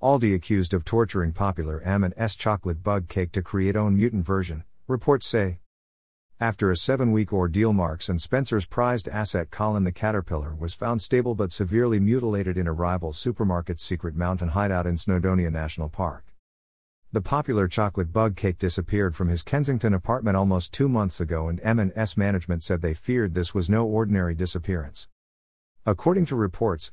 Aldi accused of torturing popular M&S chocolate bug cake to create own mutant version, reports say. After a seven-week ordeal Marks and Spencer's prized asset Colin the Caterpillar was found stable but severely mutilated in a rival supermarket's secret mountain hideout in Snowdonia National Park. The popular chocolate bug cake disappeared from his Kensington apartment almost two months ago and M&S management said they feared this was no ordinary disappearance. According to reports,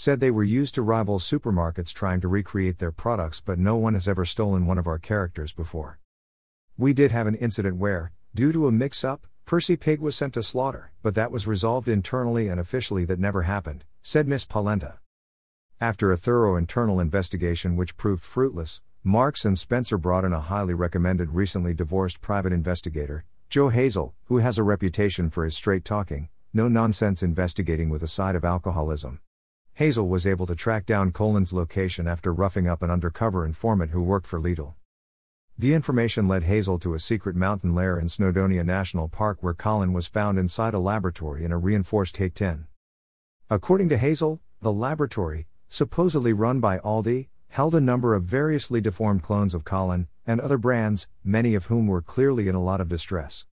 said they were used to rival supermarkets trying to recreate their products, but no one has ever stolen one of our characters before. We did have an incident where, due to a mix up, Percy Pig was sent to slaughter, but that was resolved internally and officially that never happened, said Miss Polenta. After a thorough internal investigation which proved fruitless, Marks and Spencer brought in a highly recommended recently divorced private investigator, Joe Hazel, who has a reputation for his straight talking, no nonsense investigating with a side of alcoholism. Hazel was able to track down Colin's location after roughing up an undercover informant who worked for Lidl. The information led Hazel to a secret mountain lair in Snowdonia National Park where Colin was found inside a laboratory in a reinforced Take tin. According to Hazel, the laboratory, supposedly run by Aldi, held a number of variously deformed clones of Colin, and other brands, many of whom were clearly in a lot of distress.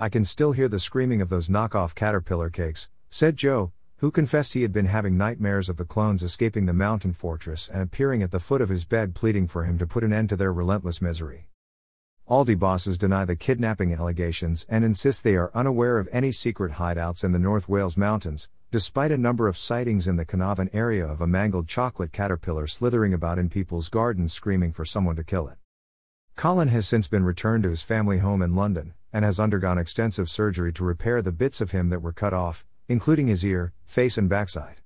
I can still hear the screaming of those knockoff caterpillar cakes, said Joe, who confessed he had been having nightmares of the clones escaping the mountain fortress and appearing at the foot of his bed pleading for him to put an end to their relentless misery. Aldi bosses deny the kidnapping allegations and insist they are unaware of any secret hideouts in the North Wales mountains, despite a number of sightings in the Carnarvon area of a mangled chocolate caterpillar slithering about in people's gardens screaming for someone to kill it. Colin has since been returned to his family home in London, and has undergone extensive surgery to repair the bits of him that were cut off, including his ear, face, and backside.